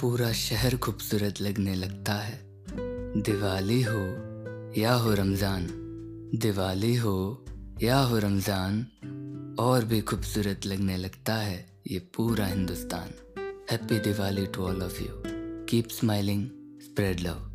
पूरा शहर खूबसूरत लगने लगता है। दिवाली हो या हो रमज़ान, दिवाली हो या हो रमज़ान, और भी खूबसूरत लगने लगता है ये पूरा Hindustan. Happy Diwali to all of you keep smiling spread love